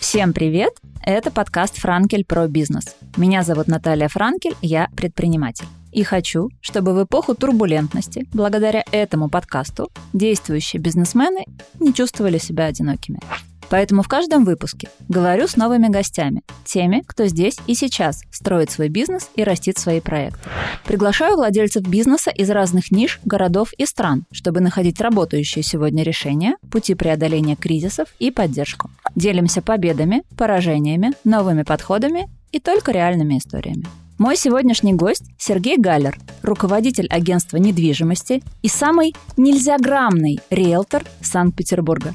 Всем привет! Это подкаст «Франкель про бизнес». Меня зовут Наталья Франкель, я предприниматель. И хочу, чтобы в эпоху турбулентности, благодаря этому подкасту, действующие бизнесмены не чувствовали себя одинокими. Поэтому в каждом выпуске говорю с новыми гостями, теми, кто здесь и сейчас строит свой бизнес и растит свои проекты. Приглашаю владельцев бизнеса из разных ниш, городов и стран, чтобы находить работающие сегодня решения, пути преодоления кризисов и поддержку. Делимся победами, поражениями, новыми подходами и только реальными историями. Мой сегодняшний гость – Сергей Галлер, руководитель агентства недвижимости и самый нельзяграммный риэлтор Санкт-Петербурга.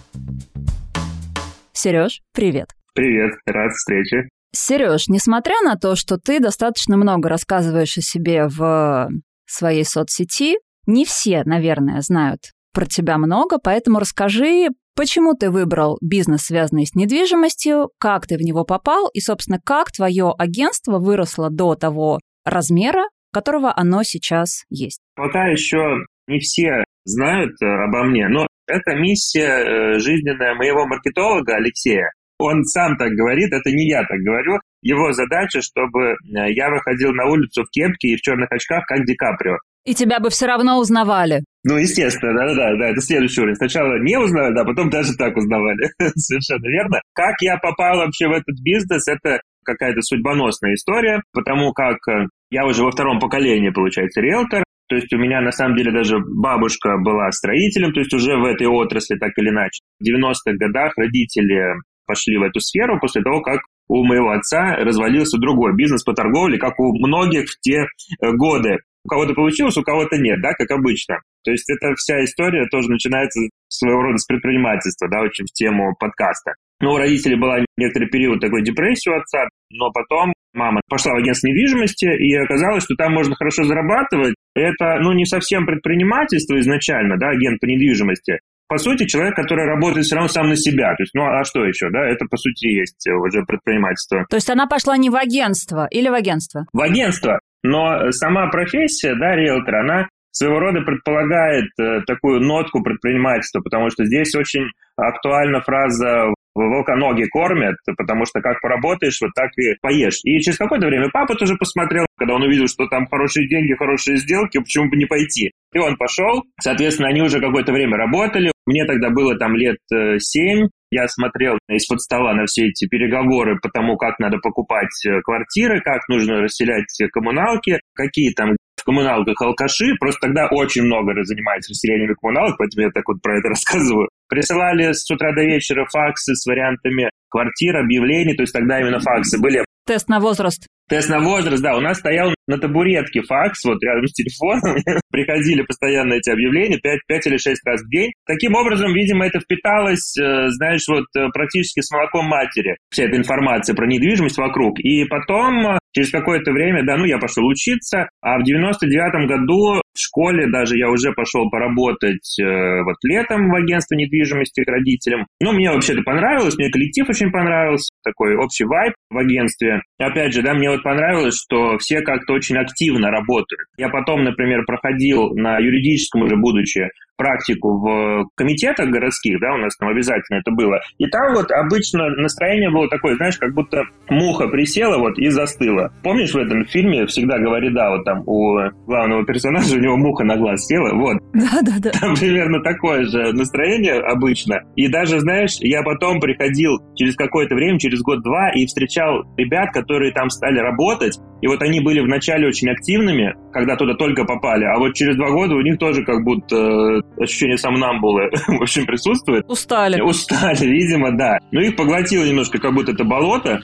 Сереж, привет. Привет, рад встрече. Сереж, несмотря на то, что ты достаточно много рассказываешь о себе в своей соцсети, не все, наверное, знают про тебя много, поэтому расскажи, почему ты выбрал бизнес, связанный с недвижимостью, как ты в него попал и, собственно, как твое агентство выросло до того размера, которого оно сейчас есть. Пока еще не все знают э, обо мне, но это миссия э, жизненная моего маркетолога Алексея. Он сам так говорит, это не я так говорю. Его задача, чтобы э, я выходил на улицу в кепке и в черных очках, как Ди Каприо. И тебя бы все равно узнавали. Ну, естественно, да-да-да, да, это следующий уровень. Сначала не узнавали, да, потом даже так узнавали. Совершенно верно. Как я попал вообще в этот бизнес, это какая-то судьбоносная история, потому как э, я уже во втором поколении, получается, риэлтор. То есть у меня на самом деле даже бабушка была строителем, то есть уже в этой отрасли так или иначе. В 90-х годах родители пошли в эту сферу после того, как у моего отца развалился другой бизнес по торговле, как у многих в те э, годы. У кого-то получилось, у кого-то нет, да, как обычно. То есть эта вся история тоже начинается своего рода с предпринимательства, да, очень в тему подкаста. Ну, у родителей была некоторый период такой депрессии у отца, но потом мама пошла в агентство недвижимости, и оказалось, что там можно хорошо зарабатывать. Это, ну, не совсем предпринимательство изначально, да, агент по недвижимости. По сути, человек, который работает все равно сам на себя. То есть, ну, а что еще, да? Это, по сути, есть уже предпринимательство. То есть она пошла не в агентство или в агентство? В агентство. Но сама профессия, да, риэлтора, она своего рода предполагает э, такую нотку предпринимательства, потому что здесь очень актуальна фраза волконоги кормят, потому что как поработаешь, вот так и поешь. И через какое-то время папа тоже посмотрел, когда он увидел, что там хорошие деньги, хорошие сделки, почему бы не пойти. И он пошел, соответственно, они уже какое-то время работали. Мне тогда было там лет э, семь, я смотрел из-под стола на все эти переговоры по тому, как надо покупать э, квартиры, как нужно расселять коммуналки, какие там коммуналках алкаши, просто тогда очень много занимается расселением коммуналок, поэтому я так вот про это рассказываю. Присылали с утра до вечера факсы с вариантами квартир, объявлений, то есть тогда именно факсы были. Тест на возраст. Тест на возраст, да, у нас стоял на табуретке факс, вот рядом с телефоном, приходили постоянно эти объявления, 5, 5 или 6 раз в день. Таким образом, видимо, это впиталось, э, знаешь, вот э, практически с молоком матери, вся эта информация про недвижимость вокруг. И потом, э, через какое-то время, да, ну, я пошел учиться, а в 99 году в школе даже я уже пошел поработать вот летом в агентстве недвижимости к родителям. Ну, мне вообще-то понравилось, мне коллектив очень понравился, такой общий вайб в агентстве. Опять же, да, мне вот понравилось, что все как-то очень активно работают. Я потом, например, проходил на юридическом уже будучи практику в комитетах городских, да, у нас там обязательно это было. И там вот обычно настроение было такое, знаешь, как будто муха присела вот и застыла. Помнишь в этом фильме всегда говорит, да, вот там у главного персонажа у него муха на глаз села, вот. Да, да, да. Там примерно такое же настроение обычно. И даже, знаешь, я потом приходил через какое-то время, через год-два, и встречал ребят, которые там стали работать, и вот они были вначале очень активными, когда туда только попали, а вот через два года у них тоже как будто э, ощущение сомнамбулы, в общем, присутствует. Устали. Устали, видимо, да. Но их поглотило немножко, как будто это болото.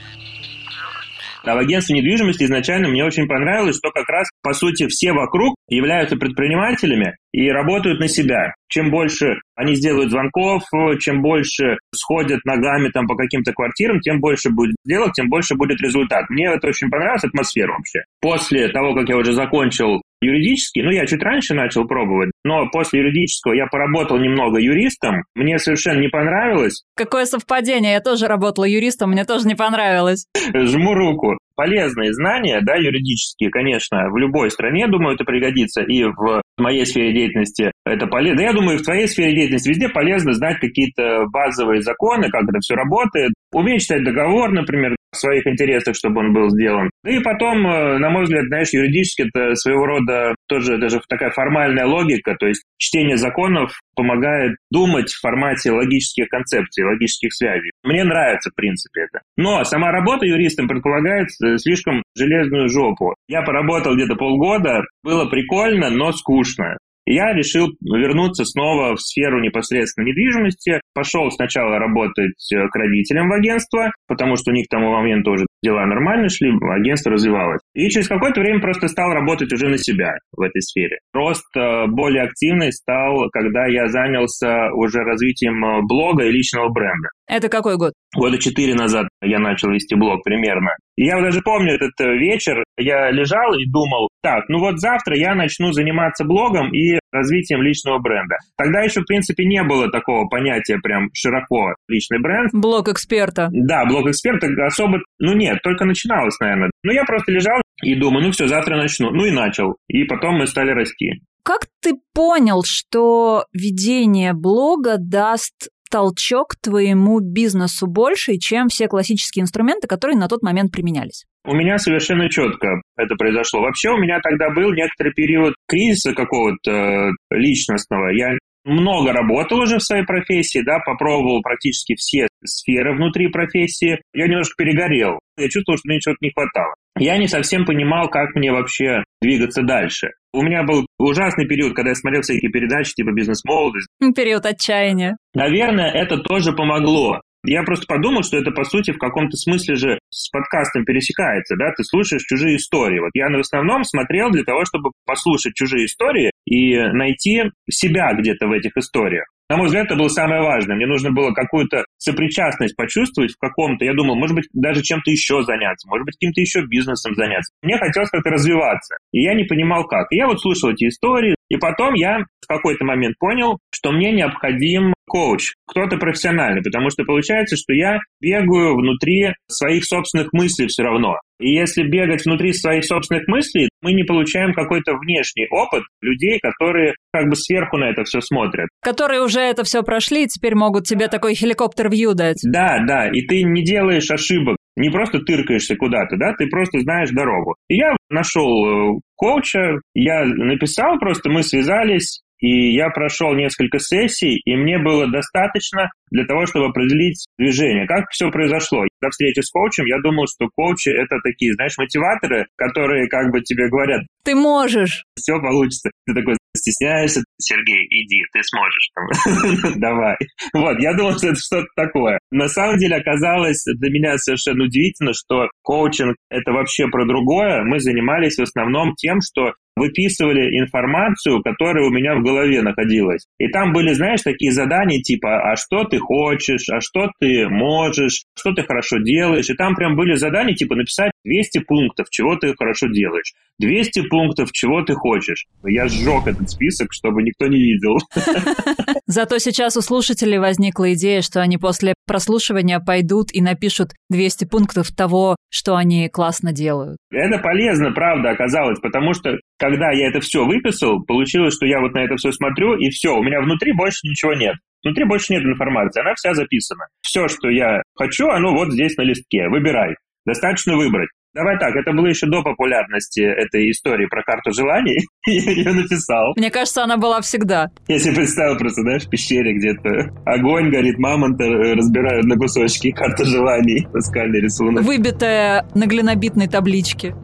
А в агентстве недвижимости изначально мне очень понравилось, что как раз, по сути, все вокруг являются предпринимателями и работают на себя. Чем больше они сделают звонков, чем больше сходят ногами там по каким-то квартирам, тем больше будет сделок, тем больше будет результат. Мне это очень понравилась атмосфера вообще. После того, как я уже закончил юридический, ну, я чуть раньше начал пробовать, но после юридического я поработал немного юристом, мне совершенно не понравилось. Какое совпадение, я тоже работала юристом, мне тоже не понравилось. Жму руку. Полезные знания, да, юридические, конечно, в любой стране, думаю, это пригодится и в моей сфере деятельности это полезно. Да я думаю, в твоей сфере деятельности везде полезно знать какие-то базовые законы, как это все работает. Уметь читать договор, например, своих интересах, чтобы он был сделан. Да и потом, э, на мой взгляд, знаешь, юридически это своего рода тоже даже такая формальная логика, то есть чтение законов помогает думать в формате логических концепций, логических связей. Мне нравится, в принципе, это. Но сама работа юристом предполагает э, слишком железную жопу. Я поработал где-то полгода, было прикольно, но скучно я решил вернуться снова в сферу непосредственно недвижимости. Пошел сначала работать э, к родителям в агентство, потому что у них к тому моменту уже дела нормально шли, агентство развивалось. И через какое-то время просто стал работать уже на себя в этой сфере. Рост более активный стал, когда я занялся уже развитием э, блога и личного бренда. Это какой год? Года четыре назад я начал вести блог примерно. И я даже помню этот э, вечер, я лежал и думал, так, ну вот завтра я начну заниматься блогом и развитием личного бренда. Тогда еще, в принципе, не было такого понятия прям широко личный бренд. Блог эксперта. Да, блог эксперта особо, ну нет, только начиналось, наверное. Ну я просто лежал и думаю, ну все, завтра начну. Ну и начал. И потом мы стали расти. Как ты понял, что ведение блога даст толчок твоему бизнесу больше, чем все классические инструменты, которые на тот момент применялись? У меня совершенно четко это произошло. Вообще у меня тогда был некоторый период кризиса какого-то э, личностного. Я много работал уже в своей профессии, да, попробовал практически все сферы внутри профессии. Я немножко перегорел. Я чувствовал, что мне чего-то не хватало. Я не совсем понимал, как мне вообще двигаться дальше. У меня был ужасный период, когда я смотрел всякие передачи типа «Бизнес-молодость». Период отчаяния. Наверное, это тоже помогло. Я просто подумал, что это, по сути, в каком-то смысле же с подкастом пересекается, да, ты слушаешь чужие истории. Вот я в основном смотрел для того, чтобы послушать чужие истории и найти себя где-то в этих историях. На мой взгляд, это было самое важное. Мне нужно было какую-то сопричастность почувствовать в каком-то, я думал, может быть, даже чем-то еще заняться, может быть, каким-то еще бизнесом заняться. Мне хотелось как-то развиваться, и я не понимал, как. И я вот слушал эти истории, и потом я в какой-то момент понял, что мне необходим коуч, кто-то профессиональный, потому что получается, что я бегаю внутри своих собственных мыслей все равно. И если бегать внутри своих собственных мыслей, мы не получаем какой-то внешний опыт людей, которые как бы сверху на это все смотрят. Которые уже это все прошли и теперь могут тебе такой хеликоптер-вью дать. Да, да, и ты не делаешь ошибок, не просто тыркаешься куда-то, да, ты просто знаешь дорогу. И я нашел э, коуча, я написал просто, мы связались, и я прошел несколько сессий, и мне было достаточно для того, чтобы определить движение. Как все произошло? До встречи с коучем я думал, что коучи это такие, знаешь, мотиваторы, которые как бы тебе говорят... Ты можешь. Все получится. Ты такой стесняешься, Сергей, иди, ты сможешь. Давай. Вот, я думал, что это что-то такое. На самом деле оказалось для меня совершенно удивительно, что коучинг — это вообще про другое. Мы занимались в основном тем, что выписывали информацию, которая у меня в голове находилась. И там были, знаешь, такие задания типа, а что ты хочешь, а что ты можешь, что ты хорошо делаешь. И там прям были задания типа написать 200 пунктов, чего ты хорошо делаешь, 200 пунктов, чего ты хочешь. Я сжег этот список, чтобы никто не видел. Зато сейчас у слушателей возникла идея, что они после прослушивания пойдут и напишут 200 пунктов того, что они классно делают. Это полезно, правда, оказалось, потому что когда я это все выписал, получилось, что я вот на это все смотрю, и все, у меня внутри больше ничего нет. Внутри больше нет информации, она вся записана. Все, что я хочу, оно вот здесь на листке. Выбирай. Достаточно выбрать. Давай так, это было еще до популярности этой истории про карту желаний. я ее написал. Мне кажется, она была всегда. Я себе представил просто, знаешь, в пещере где-то огонь горит, мамонта разбирают на кусочки карта желаний, наскальный рисунок. Выбитая на глинобитной табличке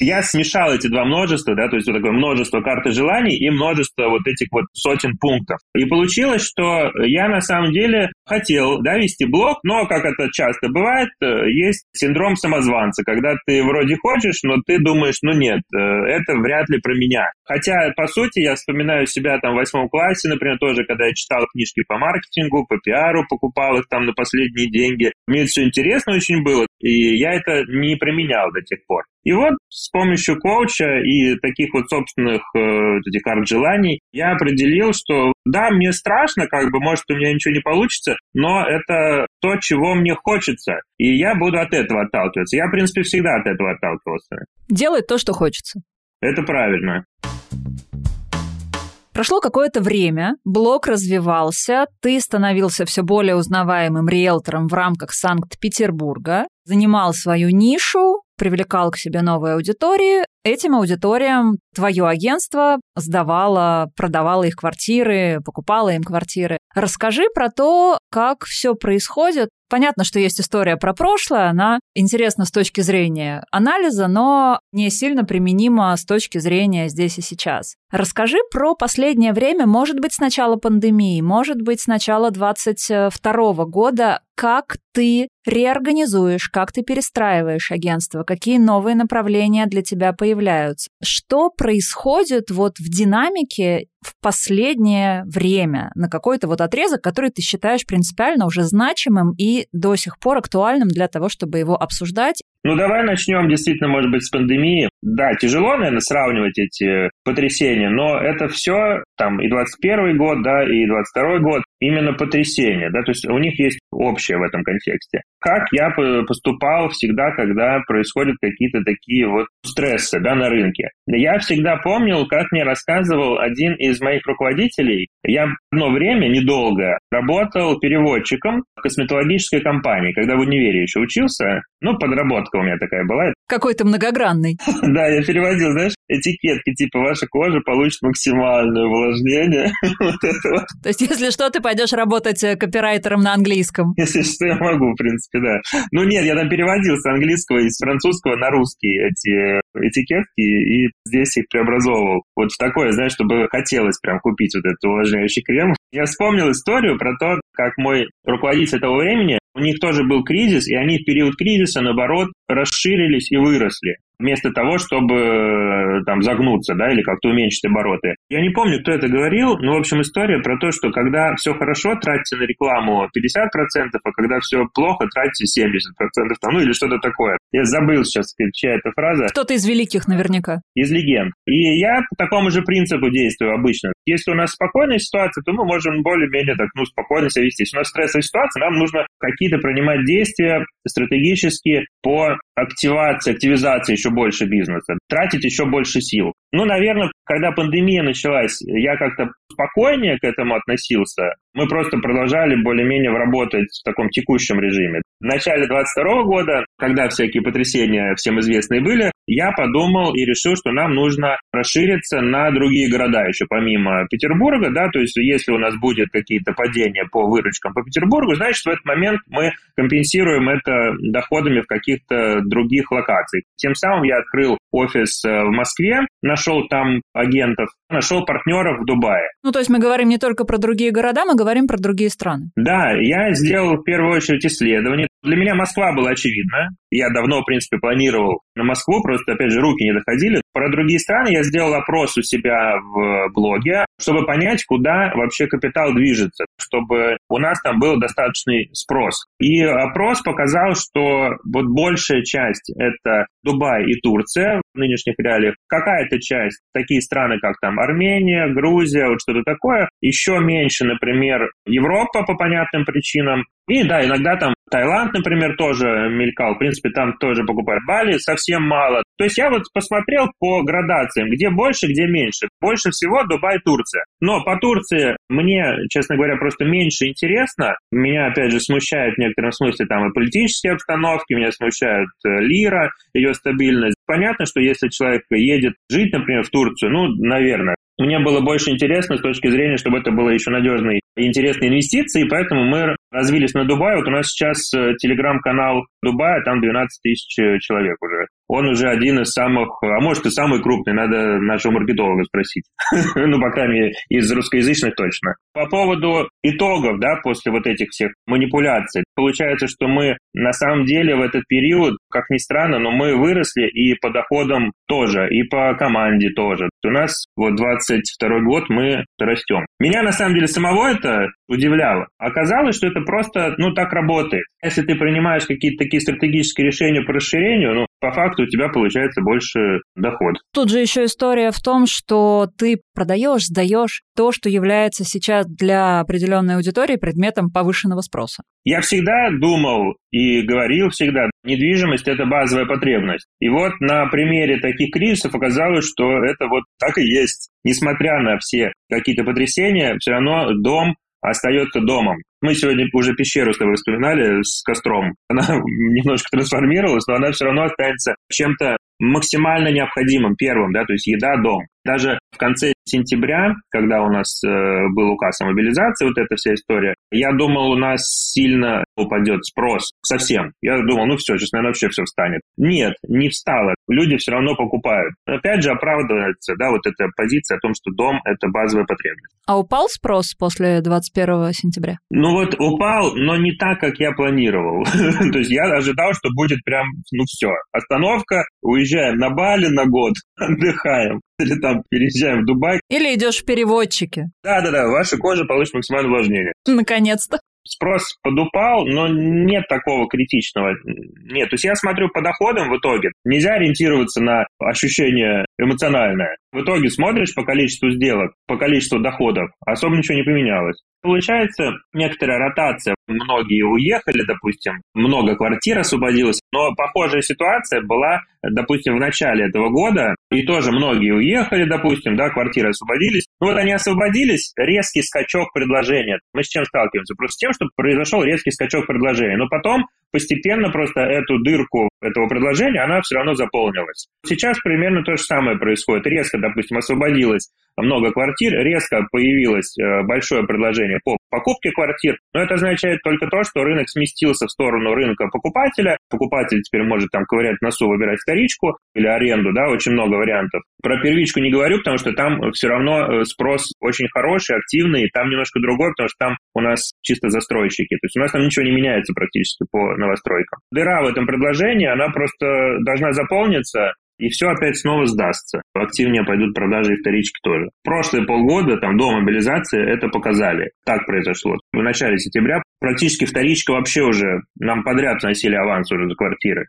я смешал эти два множества, да, то есть вот такое множество карты желаний и множество вот этих вот сотен пунктов. И получилось, что я на самом деле хотел, да, вести блог, но, как это часто бывает, э, есть синдром самозванца, когда ты вроде хочешь, но ты думаешь, ну нет, э, это вряд ли про меня. Хотя, по сути, я вспоминаю себя там в восьмом классе, например, тоже, когда я читал книжки по маркетингу, по пиару, покупал их там на последние деньги. Мне это все интересно очень было, и я это не применял до тех пор. И вот с помощью коуча и таких вот собственных э, этих карт желаний я определил, что да, мне страшно, как бы, может, у меня ничего не получится, но это то, чего мне хочется, и я буду от этого отталкиваться. Я, в принципе, всегда от этого отталкивался. Делай то, что хочется. Это правильно. Прошло какое-то время, блог развивался, ты становился все более узнаваемым риэлтором в рамках Санкт-Петербурга, занимал свою нишу, привлекал к себе новые аудитории. Этим аудиториям твое агентство сдавало, продавало их квартиры, покупало им квартиры. Расскажи про то, как все происходит. Понятно, что есть история про прошлое, она интересна с точки зрения анализа, но не сильно применима с точки зрения здесь и сейчас. Расскажи про последнее время, может быть, с начала пандемии, может быть, с начала 2022 года, как ты реорганизуешь, как ты перестраиваешь агентство, какие новые направления для тебя появляются. Что происходит вот в динамике в последнее время? На какой-то вот отрезок, который ты считаешь принципиально уже значимым и до сих пор актуальным для того, чтобы его обсуждать ну, давай начнем действительно, может быть, с пандемии. Да, тяжело, наверное, сравнивать эти потрясения, но это все, там, и 21 год, да, и 22 год, именно потрясения, да, то есть у них есть общее в этом контексте. Как я поступал всегда, когда происходят какие-то такие вот стрессы, да, на рынке. Я всегда помнил, как мне рассказывал один из моих руководителей. Я одно время, недолго, работал переводчиком в косметологической компании, когда в универе еще учился. Ну, подработка у меня такая была. Какой-то многогранный. Да, я переводил, знаешь, этикетки, типа, ваша кожа получит максимальное увлажнение. То есть, если что, ты пойдешь работать э, копирайтером на английском. Если что, я могу, в принципе, да. Ну, нет, я там переводил с английского и с французского на русский эти этикетки и здесь их преобразовывал. Вот в такое, знаешь, чтобы хотелось прям купить вот этот увлажняющий крем. Я вспомнил историю про то, как мой руководитель того времени у них тоже был кризис, и они в период кризиса, наоборот, расширились и выросли вместо того, чтобы э, там загнуться, да, или как-то уменьшить обороты. Я не помню, кто это говорил, но, в общем, история про то, что когда все хорошо, тратите на рекламу 50%, а когда все плохо, тратите 70%, там, ну или что-то такое. Я забыл сейчас, чья это фраза. Кто-то из великих наверняка. Из легенд. И я по такому же принципу действую обычно. Если у нас спокойная ситуация, то мы можем более-менее так, ну, спокойно себя вести. Если у нас стрессовая ситуация, нам нужно какие-то принимать действия стратегические по активации, активизации еще больше бизнеса, тратить еще больше сил. Ну, наверное, когда пандемия началась, я как-то спокойнее к этому относился. Мы просто продолжали более-менее работать в таком текущем режиме. В начале 22 года, когда всякие потрясения всем известные были, я подумал и решил, что нам нужно расшириться на другие города еще помимо Петербурга, да, то есть если у нас будет какие-то падения по выручкам по Петербургу, значит, в этот момент мы компенсируем это доходами в каких-то других локациях. Тем самым я открыл офис э, в Москве, нашел там агентов, нашел партнеров в Дубае. Ну, то есть мы говорим не только про другие города, мы говорим про другие страны. Да, я сделал в первую очередь исследование. Для меня Москва была очевидна. Я давно, в принципе, планировал на Москву, просто, опять же, руки не доходили. Про другие страны я сделал опрос у себя в блоге, чтобы понять, куда вообще капитал движется, чтобы у нас там был достаточный спрос. И опрос показал, что вот большая часть — это Дубай и Турция в нынешних реалиях. Какая-то часть, такие страны, как там Армения, Грузия, вот что-то такое. Еще меньше, например, Европа по понятным причинам. И да, иногда там Таиланд, например, тоже мелькал. В принципе, там тоже покупают. Бали совсем мало. То есть я вот посмотрел по градациям, где больше, где меньше. Больше всего Дубай, Турция. Но по Турции мне, честно говоря, просто меньше интересно. Меня, опять же, смущает в некотором смысле там и политические обстановки, меня смущают э, лира, ее стабильность. Понятно, что если человек едет жить, например, в Турцию, ну, наверное, мне было больше интересно с точки зрения, чтобы это было еще надежной и интересной инвестицией, поэтому мы развились на Дубае. Вот у нас сейчас э, телеграм-канал Дубая, там 12 тысяч э, человек уже. Он уже один из самых, а может и самый крупный, надо нашего маркетолога спросить. ну, по крайней мере, из русскоязычных точно. По поводу итогов, да, после вот этих всех манипуляций, получается, что мы на самом деле в этот период, как ни странно, но мы выросли и по доходам тоже, и по команде тоже. У нас вот 22 год мы растем. Меня на самом деле самого это удивляло. Оказалось, что это просто, ну, так работает. Если ты принимаешь какие-то такие стратегические решения по расширению, ну, по факту у тебя получается больше доход. Тут же еще история в том, что ты продаешь, сдаешь то, что является сейчас для определенной аудитории предметом повышенного спроса. Я всегда думал и говорил всегда, недвижимость – это базовая потребность. И вот на примере таких кризисов оказалось, что это вот так и есть. Несмотря на все какие-то потрясения, все равно дом остается домом. Мы сегодня уже пещеру с тобой вспоминали с костром. Она немножко трансформировалась, но она все равно останется чем-то максимально необходимым, первым, да, то есть еда, дом. Даже в конце сентября, когда у нас э, был указ о мобилизации, вот эта вся история, я думал, у нас сильно упадет спрос совсем. Я думал, ну все, сейчас, наверное, вообще все встанет. Нет, не встало. Люди все равно покупают. Опять же, оправдывается, да, вот эта позиция о том, что дом – это базовая потребность. А упал спрос после 21 сентября? Ну вот упал, но не так, как я планировал. То есть я ожидал, что будет прям, ну все, остановка, уезжаем на Бали на год, отдыхаем. Или там переезжаем в Дубай. Или идешь в переводчике. Да-да-да, ваша кожа получит максимальное увлажнение. Наконец-то спрос подупал, но нет такого критичного. Нет, то есть я смотрю по доходам в итоге. Нельзя ориентироваться на ощущение эмоциональное. В итоге смотришь по количеству сделок, по количеству доходов, особо ничего не поменялось. Получается некоторая ротация. Многие уехали, допустим, много квартир освободилось, но похожая ситуация была, допустим, в начале этого года, и тоже многие уехали, допустим, да, квартиры освободились. Ну вот они освободились, резкий скачок предложения. Мы с чем сталкиваемся? Просто с тем, что произошел резкий скачок предложения. Но потом постепенно просто эту дырку этого предложения, она все равно заполнилась. Сейчас примерно то же самое происходит. Резко, допустим, освободилось много квартир, резко появилось э, большое предложение по покупке квартир, но это означает только то, что рынок сместился в сторону рынка покупателя. Покупатель теперь может там ковырять носу, выбирать вторичку или аренду, да, очень много вариантов. Про первичку не говорю, потому что там все равно э, спрос очень хороший, активный, и там немножко другой, потому что там у нас чисто застройщики. То есть у нас там ничего не меняется практически по новостройкам. Дыра в этом предложении, она просто должна заполниться, и все опять снова сдастся. Активнее пойдут продажи и вторички тоже. Прошлые полгода, там, до мобилизации это показали. Так произошло. В начале сентября практически вторичка вообще уже, нам подряд носили аванс уже за квартиры.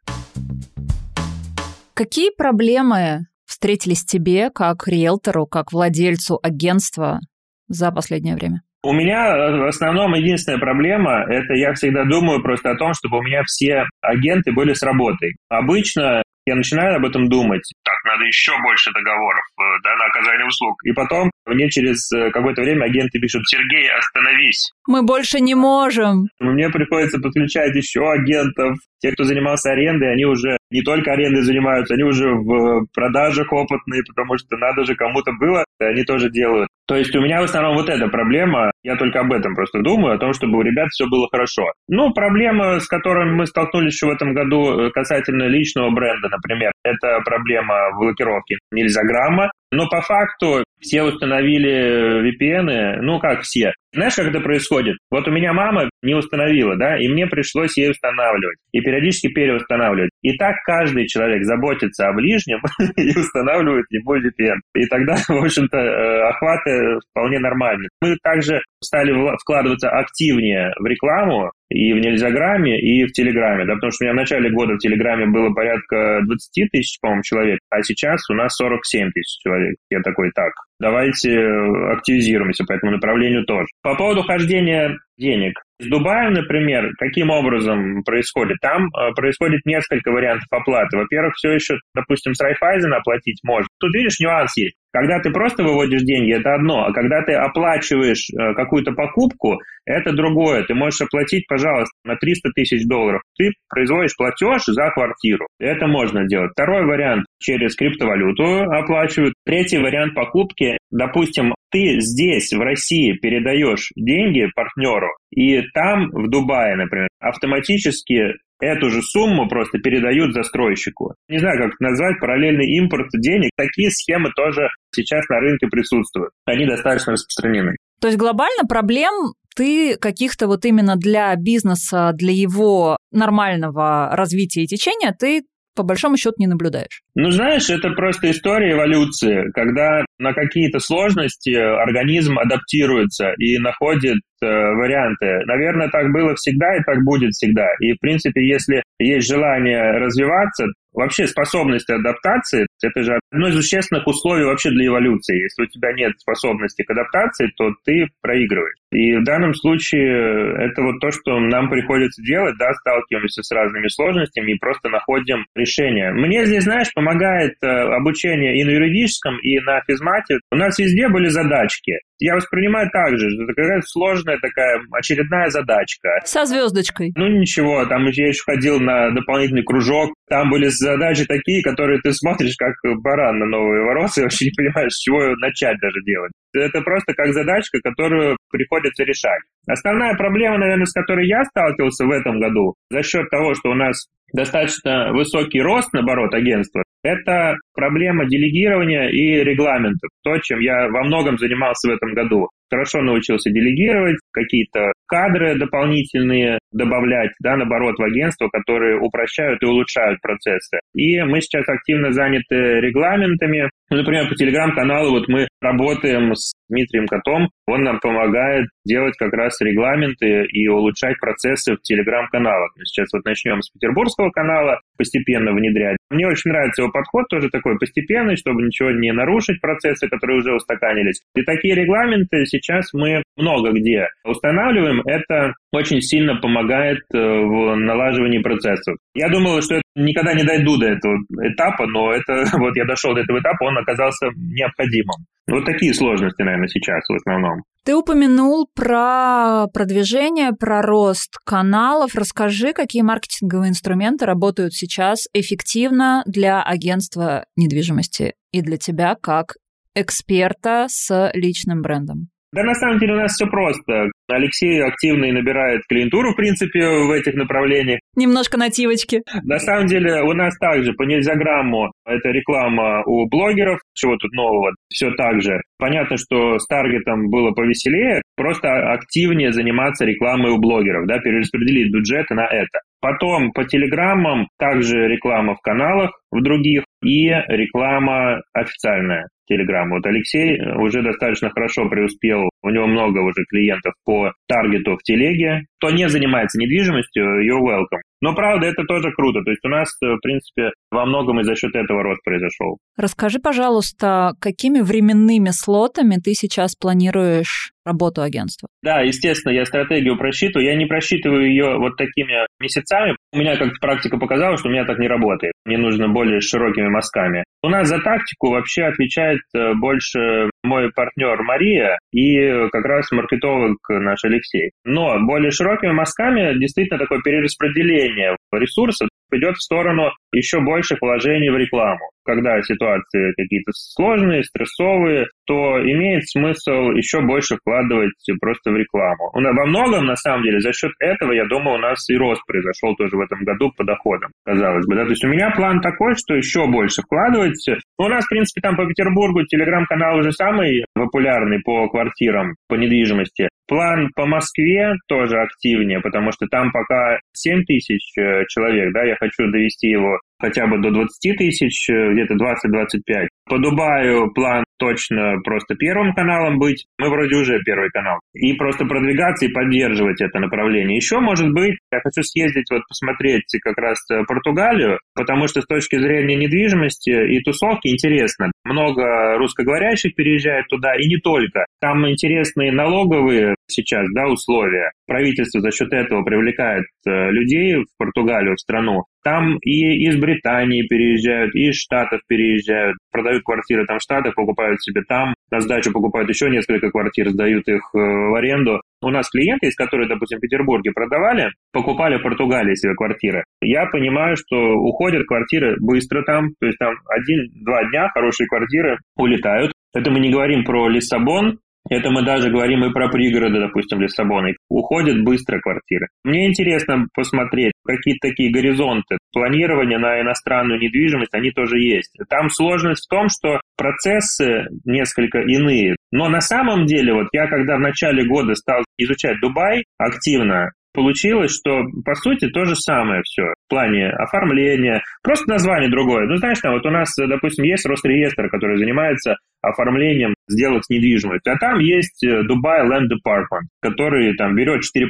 Какие проблемы встретились тебе как риэлтору, как владельцу агентства за последнее время? У меня э, в основном единственная проблема – это я всегда думаю просто о том, чтобы у меня все агенты были с работой. Обычно я начинаю об этом думать. Так, надо еще больше договоров э, да, на оказание услуг. И потом мне через э, какое-то время агенты пишут, Сергей, остановись. Мы больше не можем. Мне приходится подключать еще агентов. Те, кто занимался арендой, они уже не только арендой занимаются, они уже в продажах опытные, потому что надо же кому-то было, они тоже делают. То есть у меня в основном вот эта проблема, я только об этом просто думаю, о том, чтобы у ребят все было хорошо. Ну, проблема, с которой мы столкнулись еще в этом году э, касательно личного бренда, например, это проблема блокировки нельзя грамма, но по факту все установили VPN, ну как все. Знаешь, как это происходит? Вот у меня мама не установила, да, и мне пришлось ей устанавливать. И периодически переустанавливать. И так каждый человек заботится о ближнем и устанавливает ему VPN. И тогда, в общем-то, э, охваты вполне нормальны. Мы также стали вкладываться активнее в рекламу, и в Нельзяграмме, и в Телеграме, да, потому что у меня в начале года в Телеграме было порядка 20 тысяч, по-моему, человек, а сейчас у нас 47 тысяч человек. Я такой, так, давайте э, активизируемся по этому направлению тоже. По поводу хождения денег. С Дубаем, например, каким образом происходит? Там э, происходит несколько вариантов оплаты. Во-первых, все еще, допустим, с Райфайзен оплатить можно. Тут, видишь, нюанс есть. Когда ты просто выводишь деньги, это одно, а когда ты оплачиваешь э, какую-то покупку, это другое. Ты можешь оплатить, пожалуйста, на 300 тысяч долларов. Ты производишь платеж за квартиру. Это можно делать. Второй вариант через криптовалюту оплачивают. Третий вариант покупки, допустим, ты здесь, в России, передаешь деньги партнеру, и там, в Дубае, например, автоматически эту же сумму просто передают застройщику. Не знаю, как это назвать, параллельный импорт денег. Такие схемы тоже сейчас на рынке присутствуют. Они достаточно распространены. То есть глобально проблем ты каких-то вот именно для бизнеса, для его нормального развития и течения, ты по большому счету не наблюдаешь? Ну, знаешь, это просто история эволюции, когда на какие-то сложности организм адаптируется и находит э, варианты. Наверное, так было всегда и так будет всегда. И, в принципе, если есть желание развиваться, Вообще способность адаптации – это же одно из существенных условий вообще для эволюции. Если у тебя нет способности к адаптации, то ты проигрываешь. И в данном случае это вот то, что нам приходится делать, да, сталкиваемся с разными сложностями и просто находим решение. Мне здесь, знаешь, помогает э, обучение и на юридическом, и на физмате. У нас везде были задачки. Я воспринимаю так же, что это какая-то сложная такая очередная задачка. Со звездочкой. Ну ничего, там я еще ходил на дополнительный кружок, там были задачи такие, которые ты смотришь как баран на новые ворота и вообще не понимаешь, с чего начать даже делать. Это просто как задачка, которую приходится решать. Основная проблема, наверное, с которой я сталкивался в этом году, за счет того, что у нас достаточно высокий рост, наоборот, агентства, это проблема делегирования и регламентов. То, чем я во многом занимался в этом году. Хорошо научился делегировать, какие-то кадры дополнительные добавлять, да, наоборот, в агентство, которые упрощают и улучшают процессы. И мы сейчас активно заняты регламентами. Ну, например, по телеграм-каналу вот мы работаем с Дмитрием Котом. Он нам помогает делать как раз регламенты и улучшать процессы в телеграм-каналах. Сейчас вот начнем с петербургского канала, постепенно внедрять. Мне очень нравится его подход, тоже такой постепенный, чтобы ничего не нарушить процессы, которые уже устаканились. И такие регламенты сейчас мы много где устанавливаем. Это очень сильно помогает э, в налаживании процессов. Я думал, что никогда не дойду до этого этапа, но это вот я дошел до этого этапа, он оказался необходимым. Вот такие сложности, наверное, сейчас в основном. Ты упомянул про продвижение, про рост каналов. Расскажи, какие маркетинговые инструменты работают сейчас эффективно для агентства недвижимости и для тебя как эксперта с личным брендом. Да, на самом деле у нас все просто. Алексей активно и набирает клиентуру, в принципе, в этих направлениях. Немножко нативочки. На самом деле у нас также по нельзяграмму это реклама у блогеров. Чего тут нового? Все так же. Понятно, что с таргетом было повеселее, просто активнее заниматься рекламой у блогеров, да, перераспределить бюджеты на это. Потом по телеграммам также реклама в каналах, в других, и реклама официальная. Telegram. Вот Алексей уже достаточно хорошо преуспел, у него много уже клиентов по таргету в телеге. Кто не занимается недвижимостью, you're welcome. Но правда, это тоже круто. То есть у нас, в принципе, во многом и за счет этого рост произошел. Расскажи, пожалуйста, какими временными слотами ты сейчас планируешь работу агентства? Да, естественно, я стратегию просчитываю. Я не просчитываю ее вот такими месяцами. У меня как-то практика показала, что у меня так не работает. Мне нужно более широкими мазками. У нас за тактику вообще отвечает э, больше мой партнер Мария и как раз маркетолог наш Алексей. Но более широкими мазками действительно такое перераспределение ресурсов идет в сторону еще больших вложений в рекламу. Когда ситуации какие-то сложные, стрессовые, то имеет смысл еще больше вкладывать просто в рекламу. Во многом, на самом деле, за счет этого, я думаю, у нас и рост произошел тоже в этом году по доходам, казалось бы. Да? То есть у меня план такой, что еще больше вкладывать. У нас, в принципе, там по Петербургу телеграм-канал уже самый популярный по квартирам, по недвижимости. План по Москве тоже активнее, потому что там пока 7 тысяч э, человек, да, я хочу довести его хотя бы до 20 тысяч, э, где-то 20-25. По Дубаю план точно просто первым каналом быть. Мы вроде уже первый канал. И просто продвигаться и поддерживать это направление. Еще, может быть, я хочу съездить вот посмотреть как раз э, Португалию, потому что с точки зрения недвижимости и тусовки интересно. Много русскоговорящих переезжает туда, и не только. Там интересные налоговые сейчас да, условия. Правительство за счет этого привлекает э, людей в Португалию, в страну. Там и из Британии переезжают, и из Штатов переезжают, продают квартиры там в Штатах, покупают себе там, на сдачу покупают еще несколько квартир, сдают их э, в аренду. У нас клиенты, есть которые, допустим, в Петербурге продавали, покупали в Португалии себе квартиры. Я понимаю, что уходят квартиры быстро там, то есть там один-два дня хорошие квартиры улетают. Это мы не говорим про Лиссабон, это мы даже говорим и про пригороды, допустим, Лиссабона. Уходят быстро квартиры. Мне интересно посмотреть, какие такие горизонты планирования на иностранную недвижимость, они тоже есть. Там сложность в том, что процессы несколько иные. Но на самом деле, вот я когда в начале года стал изучать Дубай активно, получилось, что, по сути, то же самое все в плане оформления, просто название другое. Ну, знаешь, там вот у нас, допустим, есть Росреестр, который занимается оформлением сделок с недвижимостью. А там есть Dubai Land Department, который там берет 4%,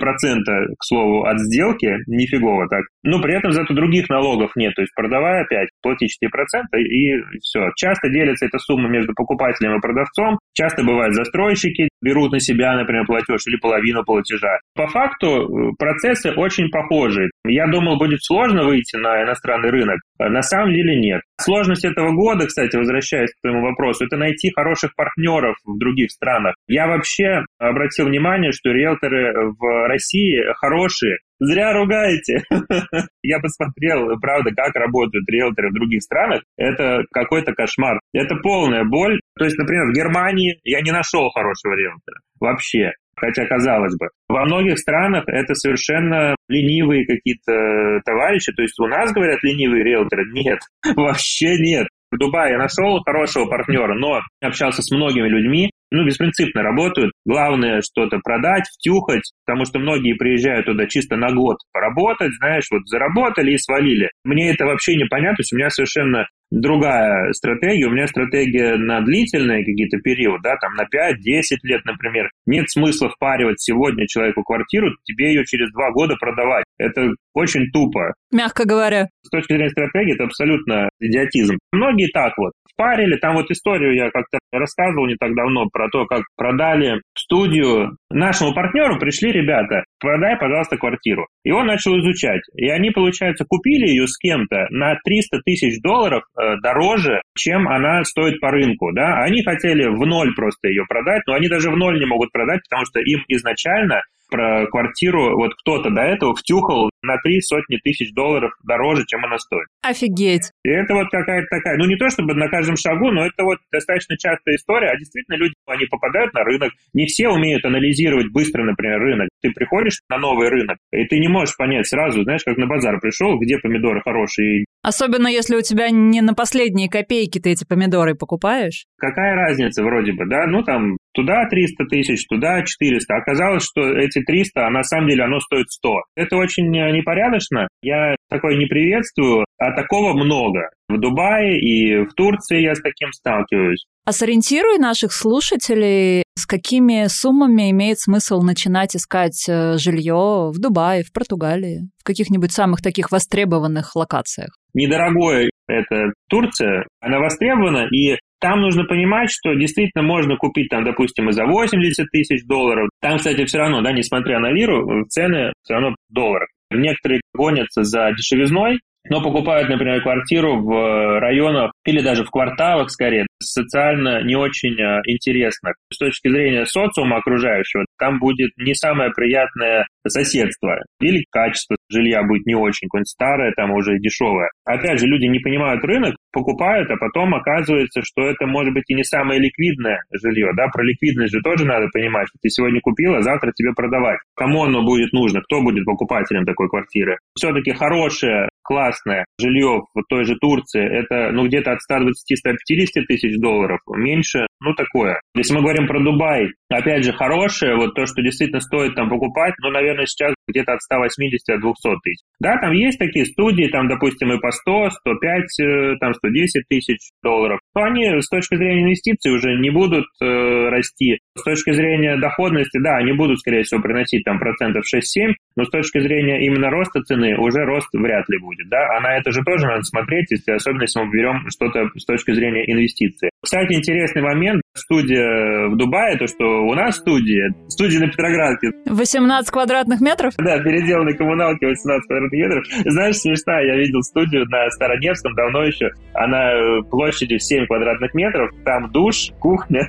к слову, от сделки, нифигово так. Но при этом зато других налогов нет. То есть продавая опять, плати 4% и все. Часто делится эта сумма между покупателем и продавцом. Часто бывают застройщики, берут на себя, например, платеж или половину платежа. По факту процессы очень похожи. Я думал, будет сложно выйти на иностранный рынок. На самом деле нет. Сложность этого года, кстати, возвращаясь к твоему вопросу, это найти хороших партнеров в других странах. Я вообще обратил внимание, что риэлторы в России хорошие, Зря ругаете. Я посмотрел, правда, как работают риэлторы в других странах. Это какой-то кошмар. Это полная боль. То есть, например, в Германии я не нашел хорошего риэлтора. Вообще. Хотя, казалось бы, во многих странах это совершенно ленивые какие-то товарищи. То есть у нас, говорят, ленивые риэлторы? Нет, вообще нет. В Дубае я нашел хорошего партнера, но общался с многими людьми, ну, беспринципно работают. Главное что-то продать, втюхать, потому что многие приезжают туда чисто на год поработать, знаешь, вот заработали и свалили. Мне это вообще непонятно, то есть у меня совершенно другая стратегия. У меня стратегия на длительные какие-то периоды, да, там на 5-10 лет, например. Нет смысла впаривать сегодня человеку квартиру, тебе ее через два года продавать. Это очень тупо. Мягко говоря. С точки зрения стратегии это абсолютно идиотизм. Многие так вот впарили. Там вот историю я как-то рассказывал не так давно про то, как продали студию. Нашему партнеру пришли ребята, продай, пожалуйста, квартиру. И он начал изучать. И они, получается, купили ее с кем-то на 300 тысяч долларов э, дороже, чем она стоит по рынку. Да? Они хотели в ноль просто ее продать, но они даже в ноль не могут продать, потому что им изначально про квартиру вот кто-то до этого втюхал на три сотни тысяч долларов дороже, чем она стоит. Офигеть. И это вот какая-то такая, ну не то чтобы на каждом шагу, но это вот достаточно частая история, а действительно люди, они попадают на рынок, не все умеют анализировать быстро, например, рынок. Ты приходишь на новый рынок, и ты не можешь понять сразу, знаешь, как на базар пришел, где помидоры хорошие. Особенно если у тебя не на последние копейки ты эти помидоры покупаешь. Какая разница вроде бы, да? Ну там туда 300 тысяч, туда 400. Оказалось, что эти 300, а на самом деле оно стоит 100. Это очень непорядочно. Я такое не приветствую, а такого много. В Дубае и в Турции я с таким сталкиваюсь. А сориентируй наших слушателей, с какими суммами имеет смысл начинать искать э, жилье в Дубае, в Португалии, в каких-нибудь самых таких востребованных локациях. Недорогое это Турция, она востребована, и там нужно понимать, что действительно можно купить там, допустим, и за 80 тысяч долларов. Там, кстати, все равно, да, несмотря на лиру, цены все равно в долларах. Некоторые гонятся за дешевизной, но покупают, например, квартиру в э, районах или даже в кварталах, скорее, социально не очень э, интересных. С точки зрения социума окружающего, там будет не самое приятное соседство. Или качество жилья будет не очень, какое-нибудь старое, там уже дешевое. Опять же, люди не понимают рынок, покупают, а потом оказывается, что это может быть и не самое ликвидное жилье. Да? Про ликвидность же тоже надо понимать, что ты сегодня купил, а завтра тебе продавать. Кому оно будет нужно, кто будет покупателем такой квартиры. Все-таки хорошее, классное жилье в той же Турции, это ну где-то от 120-150 тысяч долларов, меньше, ну такое. Если мы говорим про Дубай, опять же, хорошее, вот то, что действительно стоит там покупать, ну, наверное, сейчас где-то от 180 до 200 тысяч. Да, там есть такие студии, там, допустим, и по 100, 105, э, там 110 тысяч долларов. Но они с точки зрения инвестиций уже не будут э, расти. С точки зрения доходности, да, они будут, скорее всего, приносить там процентов 6-7, но с точки зрения именно роста цены уже рост вряд ли будет, да, а на это же тоже надо смотреть, если, особенно если мы берем что-то с точки зрения инвестиций. Кстати, интересный момент, студия в Дубае, то, что у нас студия, студия на Петроградке. 18 квадратных метров? Да, переделанной коммуналки 18 квадратных метров. Знаешь, смешно, я видел студию на Староневском давно еще, она э, площадью 7 квадратных метров, там душ, кухня.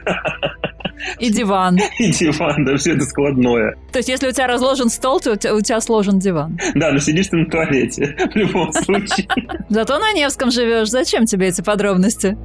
И диван. И диван, да, все это складное. То есть, если у тебя разложен стол, то у тебя, у тебя сложен диван. Да, но сидишь ты на туалете в любом случае. Зато на Невском живешь. Зачем тебе эти подробности?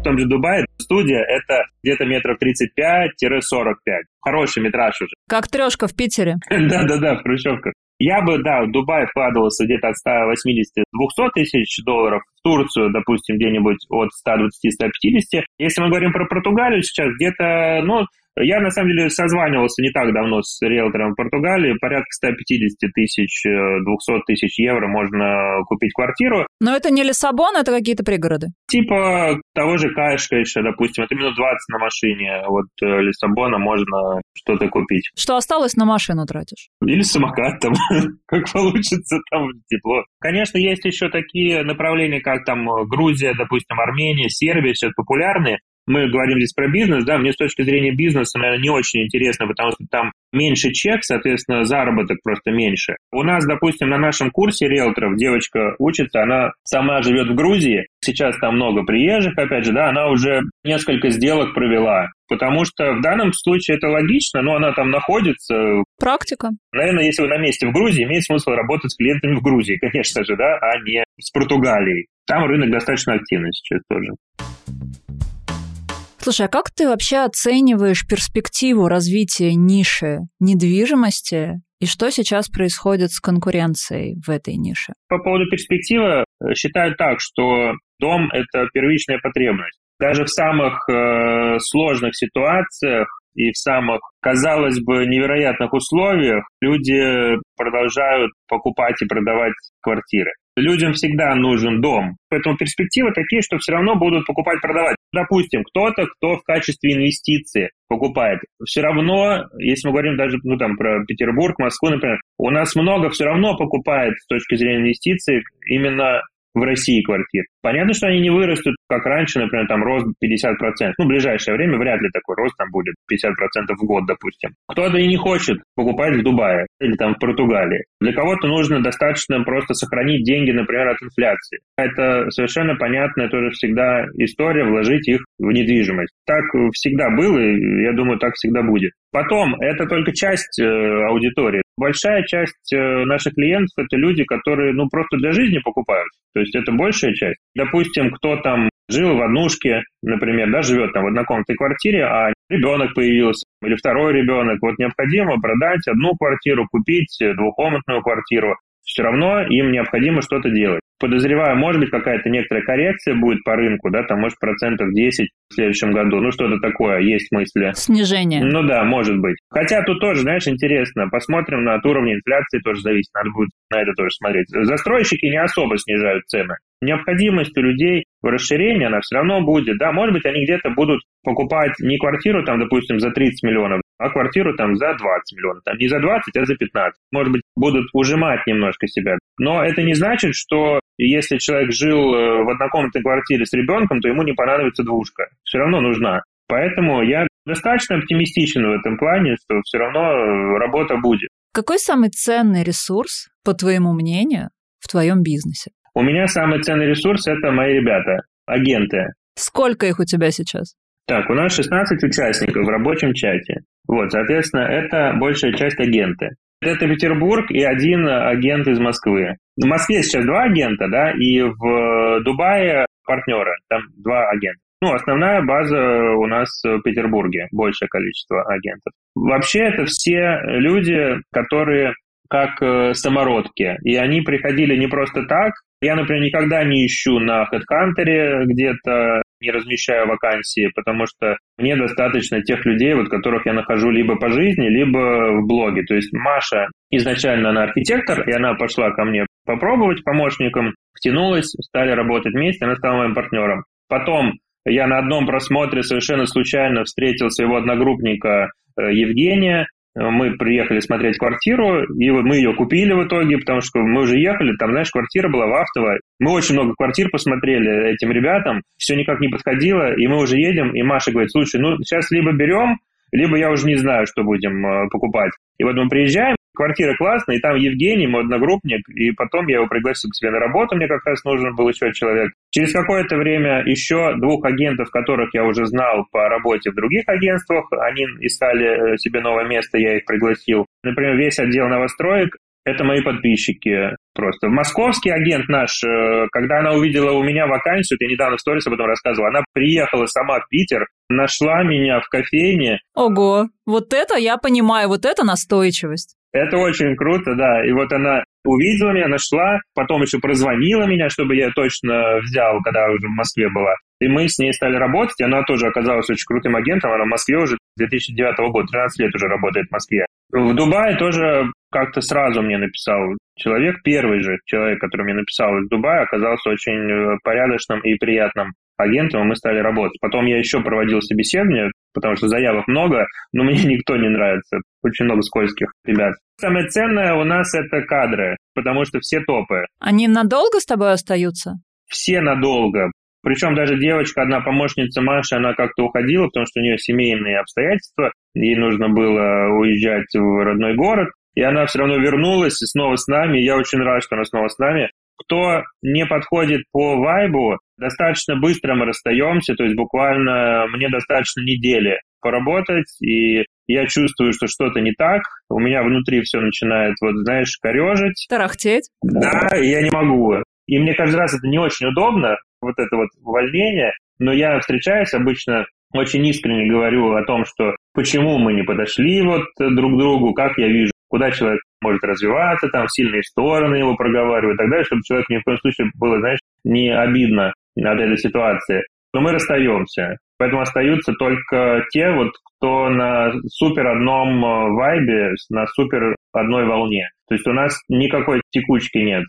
В том же Дубае студия это где-то метров 35-45. Хороший метраж уже. Как трешка в Питере. Да-да-да, в Хрущевках. Я бы, да, в Дубай вкладывался где-то от 180-200 тысяч долларов, Турцию, допустим, где-нибудь от 120-150. Если мы говорим про Португалию сейчас, где-то, ну, я, на самом деле, созванивался не так давно с риэлтором в Португалии. Порядка 150 тысяч, 200 э, тысяч евро можно купить квартиру. Но это не Лиссабон, это какие-то пригороды? Типа того же Каешка еще, допустим. Это минут 20 на машине. Вот э, Лиссабона можно что-то купить. Что осталось, на машину тратишь? Или самокат там, как получится, там тепло. Конечно, есть еще такие направления, как там Грузия, допустим, Армения, Сербия, сейчас популярные мы говорим здесь про бизнес, да, мне с точки зрения бизнеса, наверное, не очень интересно, потому что там меньше чек, соответственно, заработок просто меньше. У нас, допустим, на нашем курсе риэлторов девочка учится, она сама живет в Грузии, сейчас там много приезжих, опять же, да, она уже несколько сделок провела, потому что в данном случае это логично, но она там находится. Практика. Наверное, если вы на месте в Грузии, имеет смысл работать с клиентами в Грузии, конечно же, да, а не с Португалией. Там рынок достаточно активный сейчас тоже. Слушай, а как ты вообще оцениваешь перспективу развития ниши недвижимости и что сейчас происходит с конкуренцией в этой нише? По поводу перспективы э, считаю так, что дом – это первичная потребность. Даже в самых э, сложных ситуациях и в самых, казалось бы, невероятных условиях люди продолжают покупать и продавать квартиры. Людям всегда нужен дом. Поэтому перспективы такие, что все равно будут покупать, продавать. Допустим, кто-то, кто в качестве инвестиции покупает. Все равно, если мы говорим даже ну, там, про Петербург, Москву, например, у нас много все равно покупает с точки зрения инвестиций именно в России квартир. Понятно, что они не вырастут, как раньше, например, там рост 50%. Ну, в ближайшее время вряд ли такой рост там будет 50% в год, допустим. Кто-то и не хочет покупать в Дубае или там в Португалии. Для кого-то нужно достаточно просто сохранить деньги, например, от инфляции. Это совершенно понятная тоже всегда история вложить их в недвижимость. Так всегда было, и я думаю, так всегда будет. Потом, это только часть э, аудитории. Большая часть э, наших клиентов – это люди, которые ну, просто для жизни покупают. То есть это большая часть. Допустим, кто там жил в однушке, например, да, живет там в однокомнатной квартире, а ребенок появился, или второй ребенок, вот необходимо продать одну квартиру, купить двухкомнатную квартиру. Все равно им необходимо что-то делать подозреваю, может быть, какая-то некоторая коррекция будет по рынку, да, там, может, процентов 10 в следующем году. Ну, что-то такое, есть мысли. Снижение. Ну да, может быть. Хотя тут тоже, знаешь, интересно, посмотрим на от уровня инфляции, тоже зависит, надо будет на это тоже смотреть. Застройщики не особо снижают цены. Необходимость у людей в расширении, она все равно будет, да, может быть, они где-то будут покупать не квартиру, там, допустим, за 30 миллионов, а квартиру там за 20 миллионов, там не за 20, а за 15. Может быть, будут ужимать немножко себя. Но это не значит, что если человек жил э, в однокомнатной квартире с ребенком, то ему не понадобится двушка. Все равно нужна. Поэтому я достаточно оптимистичен в этом плане, что все равно э, работа будет. Какой самый ценный ресурс, по твоему мнению, в твоем бизнесе? У меня самый ценный ресурс – это мои ребята, агенты. Сколько их у тебя сейчас? Так, у нас 16 участников в рабочем чате. Вот, соответственно, это большая часть агенты. Это Петербург и один агент из Москвы. В Москве сейчас два агента, да, и в Дубае партнеры, там два агента. Ну, основная база у нас в Петербурге, большее количество агентов. Вообще это все люди, которые как э, самородки. И они приходили не просто так. Я, например, никогда не ищу на HeadHunter где-то не размещаю вакансии, потому что мне достаточно тех людей, вот которых я нахожу либо по жизни, либо в блоге. То есть Маша изначально она архитектор, и она пошла ко мне попробовать помощником, втянулась, стали работать вместе, она стала моим партнером. Потом я на одном просмотре совершенно случайно встретил своего одногруппника э, Евгения, мы приехали смотреть квартиру, и мы ее купили в итоге, потому что мы уже ехали, там, знаешь, квартира была в Автово. Мы очень много квартир посмотрели этим ребятам, все никак не подходило, и мы уже едем, и Маша говорит, слушай, ну сейчас либо берем, либо я уже не знаю, что будем э, покупать. И вот мы приезжаем, квартира классная, и там Евгений, мой одногруппник, и потом я его пригласил к себе на работу, мне как раз нужен был еще человек. Через какое-то время еще двух агентов, которых я уже знал по работе в других агентствах, они искали э, себе новое место, я их пригласил. Например, весь отдел новостроек это мои подписчики просто. Московский агент наш, э, когда она увидела у меня вакансию, я недавно в сторис об этом рассказывал, она приехала сама в Питер, нашла меня в кофейне. Ого, вот это я понимаю, вот это настойчивость. Это очень круто, да. И вот она увидела меня, нашла, потом еще прозвонила меня, чтобы я точно взял, когда уже в Москве была. И мы с ней стали работать, и она тоже оказалась очень крутым агентом, она в Москве уже 2009 года, 13 лет уже работает в Москве. В Дубае тоже как-то сразу мне написал человек, первый же человек, который мне написал из Дубая, оказался очень э, порядочным и приятным агентом, и мы стали работать. Потом я еще проводил собеседование, потому что заявок много, но мне никто не нравится. Очень много скользких ребят. Самое ценное у нас это кадры, потому что все топы. Они надолго с тобой остаются? Все надолго. Причем даже девочка, одна помощница Маши, она как-то уходила, потому что у нее семейные обстоятельства, ей нужно было уезжать в родной город, и она все равно вернулась и снова с нами. Я очень рад, что она снова с нами. Кто не подходит по вайбу, достаточно быстро мы расстаемся, то есть буквально мне достаточно недели поработать, и я чувствую, что что-то не так, у меня внутри все начинает, вот, знаешь, корежить. Тарахтеть. Да, я не могу. И мне каждый раз это не очень удобно, вот это вот увольнение, но я встречаюсь обычно очень искренне говорю о том, что почему мы не подошли вот друг к другу, как я вижу, куда человек может развиваться, там сильные стороны его проговариваю и так далее, чтобы человеку ни в коем случае было, знаешь, не обидно от этой ситуации. Но мы расстаемся. Поэтому остаются только те, вот, кто на супер одном э, вайбе, на супер одной волне. То есть у нас никакой текучки нет.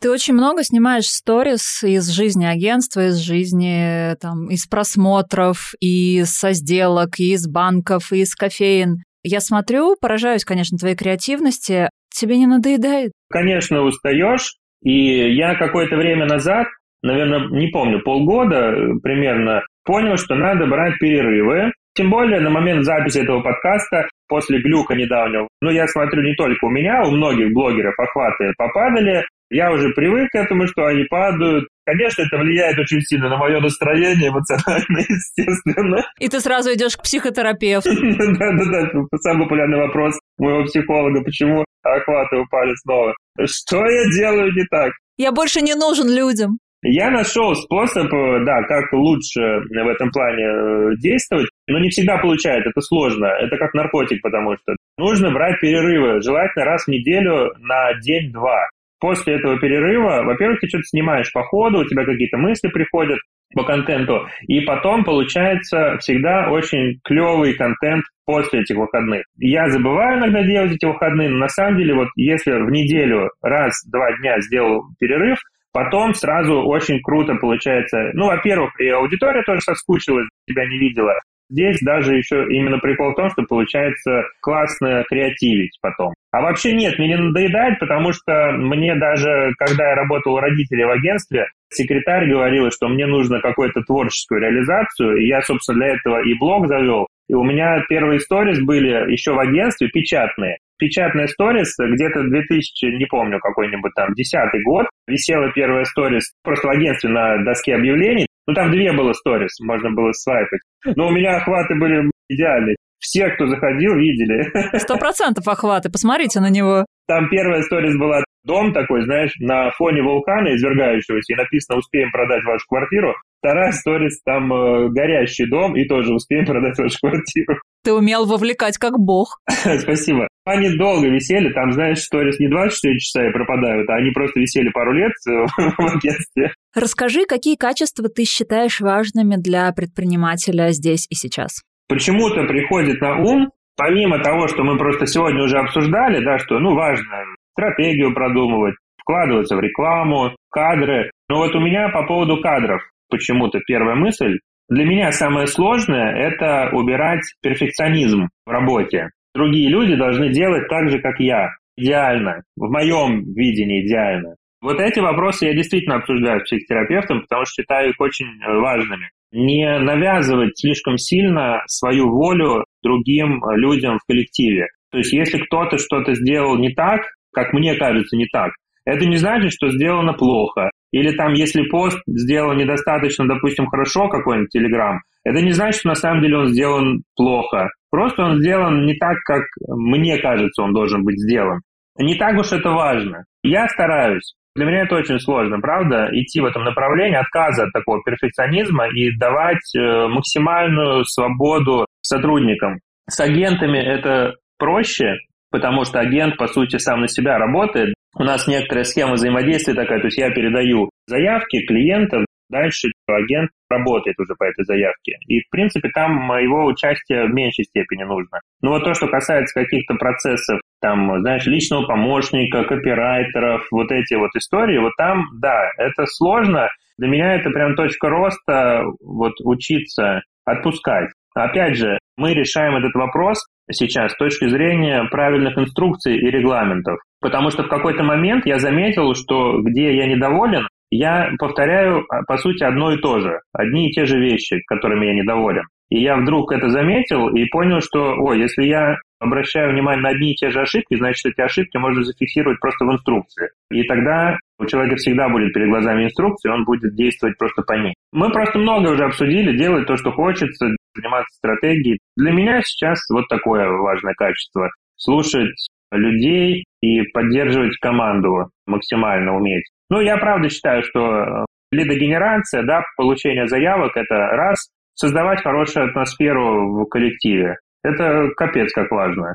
Ты очень много снимаешь сторис из жизни агентства, из жизни, там, из просмотров, и со сделок, из банков, из кофеин. Я смотрю, поражаюсь, конечно, твоей креативности. Тебе не надоедает? Конечно, устаешь. И я какое-то время назад, наверное, не помню, полгода примерно, понял, что надо брать перерывы. Тем более на момент записи этого подкаста, после глюка недавнего, ну, я смотрю не только у меня, у многих блогеров охваты попадали, я уже привык к этому, что они падают. Конечно, это влияет очень сильно на мое настроение эмоционально, естественно. И ты сразу идешь к психотерапевту. Да-да-да, самый популярный вопрос моего психолога, почему охваты упали снова. Что я делаю не так? Я больше не нужен людям. Я нашел способ, э, да, как лучше в этом плане э, действовать, но не всегда получается, это сложно. Это как наркотик, потому что нужно брать перерывы, желательно раз в неделю на день-два после этого перерыва, во-первых, ты что-то снимаешь по ходу, у тебя какие-то мысли приходят по контенту, и потом получается всегда очень клевый контент после этих выходных. Я забываю иногда делать эти выходные, но на самом деле вот если в неделю раз-два дня сделал перерыв, потом сразу очень круто получается. Ну, во-первых, и аудитория тоже соскучилась, тебя не видела. Здесь даже еще именно прикол в том, что получается классно креативить потом. А вообще нет, мне не надоедает, потому что мне даже, когда я работал у родителей в агентстве, секретарь говорила, что мне нужно какую-то творческую реализацию, и я, собственно, для этого и блог завел. И у меня первые сторис были еще в агентстве печатные. Печатная сторис где-то 2000, не помню, какой-нибудь там, десятый год, висела первая сторис просто в агентстве на доске объявлений. Ну, там две было сторис, можно было свайпать. Но у меня охваты были идеальные. Все, кто заходил, видели. Сто процентов охваты, посмотрите на него. Там первая сторис была дом такой, знаешь, на фоне вулкана извергающегося, и написано «Успеем продать вашу квартиру». Вторая сторис, там э, горящий дом, и тоже «Успеем продать вашу квартиру». Ты умел вовлекать как бог. Спасибо. Они долго висели, там, знаешь, сторис не 24 часа и пропадают, а они просто висели пару лет э, в агентстве. Расскажи, какие качества ты считаешь важными для предпринимателя здесь и сейчас? Почему-то приходит на ум, помимо того, что мы просто сегодня уже обсуждали, да, что, ну, важно стратегию продумывать, вкладываться в рекламу, кадры. Но вот у меня по поводу кадров почему-то первая мысль. Для меня самое сложное – это убирать перфекционизм в работе. Другие люди должны делать так же, как я. Идеально. В моем видении идеально. Вот эти вопросы я действительно обсуждаю с психотерапевтом, потому что считаю их очень э, важными. Не навязывать слишком сильно свою волю другим э, людям в коллективе. То есть если кто-то что-то сделал не так, как мне кажется, не так, это не значит, что сделано плохо. Или там, если пост сделан недостаточно, допустим, хорошо, какой-нибудь Телеграм, это не значит, что на самом деле он сделан плохо. Просто он сделан не так, как мне кажется, он должен быть сделан. Не так уж это важно. Я стараюсь. Для меня это очень сложно, правда, идти в этом направлении, отказа от такого перфекционизма и давать э, максимальную свободу сотрудникам. С агентами это проще, потому что агент, по сути, сам на себя работает. У нас некоторая схема взаимодействия такая, то есть я передаю заявки клиентов, дальше агент работает уже по этой заявке. И, в принципе, там моего участия в меньшей степени нужно. Но вот то, что касается каких-то процессов, там, знаешь, личного помощника, копирайтеров, вот эти вот истории, вот там, да, это сложно. Для меня это прям точка роста, вот учиться отпускать. Опять же, мы решаем этот вопрос сейчас с точки зрения правильных инструкций и регламентов. Потому что в какой-то момент я заметил, что где я недоволен, я повторяю, а, по сути, одно и то же. Одни и те же вещи, которыми я недоволен. И я вдруг это заметил и понял, что, о, если я обращаю внимание на одни и те же ошибки, значит, эти ошибки можно зафиксировать просто в инструкции. И тогда у человека всегда будет перед глазами инструкции, он будет действовать просто по ней. Мы просто много уже обсудили, делать то, что хочется, заниматься стратегией. Для меня сейчас вот такое важное качество. Слушать людей и поддерживать команду максимально уметь. Ну, я правда считаю, что э, лидогенерация, да, получение заявок – это раз, создавать хорошую атмосферу в коллективе. Это капец как важно.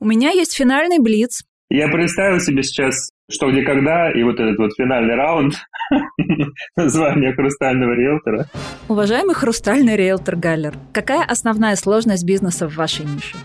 У меня есть финальный блиц. Я представил себе сейчас что, где, когда, и вот этот вот финальный раунд, название хрустального риэлтора. Уважаемый хрустальный риэлтор Галлер, какая основная сложность бизнеса в вашей нише?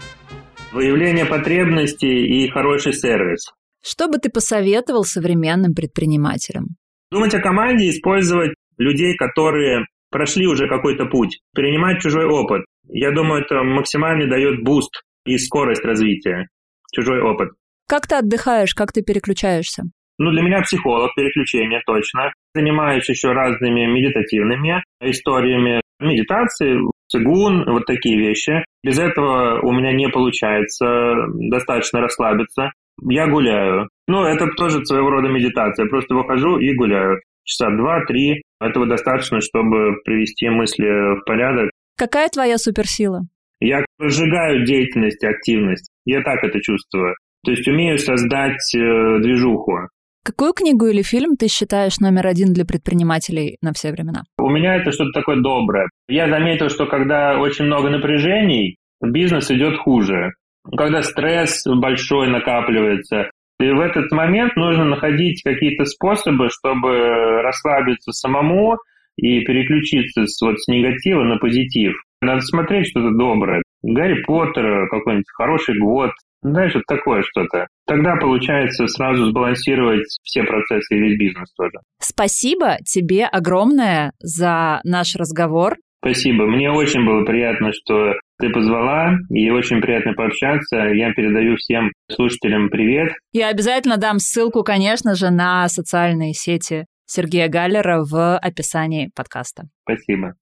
Выявление потребностей и хороший сервис. Что бы ты посоветовал современным предпринимателям? Думать о команде, использовать людей, которые прошли уже какой-то путь, перенимать чужой опыт. Я думаю, это максимально дает boost и скорость развития. Чужой опыт. Как ты отдыхаешь, как ты переключаешься? Ну, для меня психолог, переключение точно. Занимаюсь еще разными медитативными историями, медитации, цигун, вот такие вещи. Без этого у меня не получается достаточно расслабиться. Я гуляю. Ну, это тоже своего рода медитация. Просто выхожу и гуляю. Часа два-три. Этого достаточно, чтобы привести мысли в порядок. Какая твоя суперсила? Я разжигаю деятельность активность. Я так это чувствую. То есть умею создать э, движуху. Какую книгу или фильм ты считаешь номер один для предпринимателей на все времена? У меня это что-то такое доброе. Я заметил, что когда очень много напряжений, бизнес идет хуже. Когда стресс большой накапливается, и в этот момент нужно находить какие-то способы, чтобы расслабиться самому и переключиться с, вот, с негатива на позитив. Надо смотреть что-то доброе. Гарри Поттер, какой-нибудь хороший год, знаешь, вот такое что-то. Тогда получается сразу сбалансировать все процессы и весь бизнес тоже. Спасибо тебе огромное за наш разговор. Спасибо. Мне очень было приятно, что ты позвала, и очень приятно пообщаться. Я передаю всем слушателям привет. Я обязательно дам ссылку, конечно же, на социальные сети Сергея Галлера в описании подкаста. Спасибо.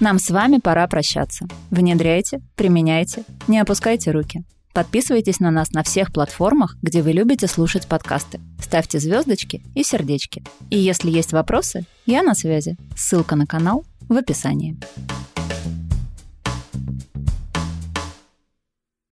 Нам с вами пора прощаться. Внедряйте, применяйте, не опускайте руки. Подписывайтесь на нас на всех платформах, где вы любите слушать подкасты. Ставьте звездочки и сердечки. И если есть вопросы, я на связи. Ссылка на канал в описании.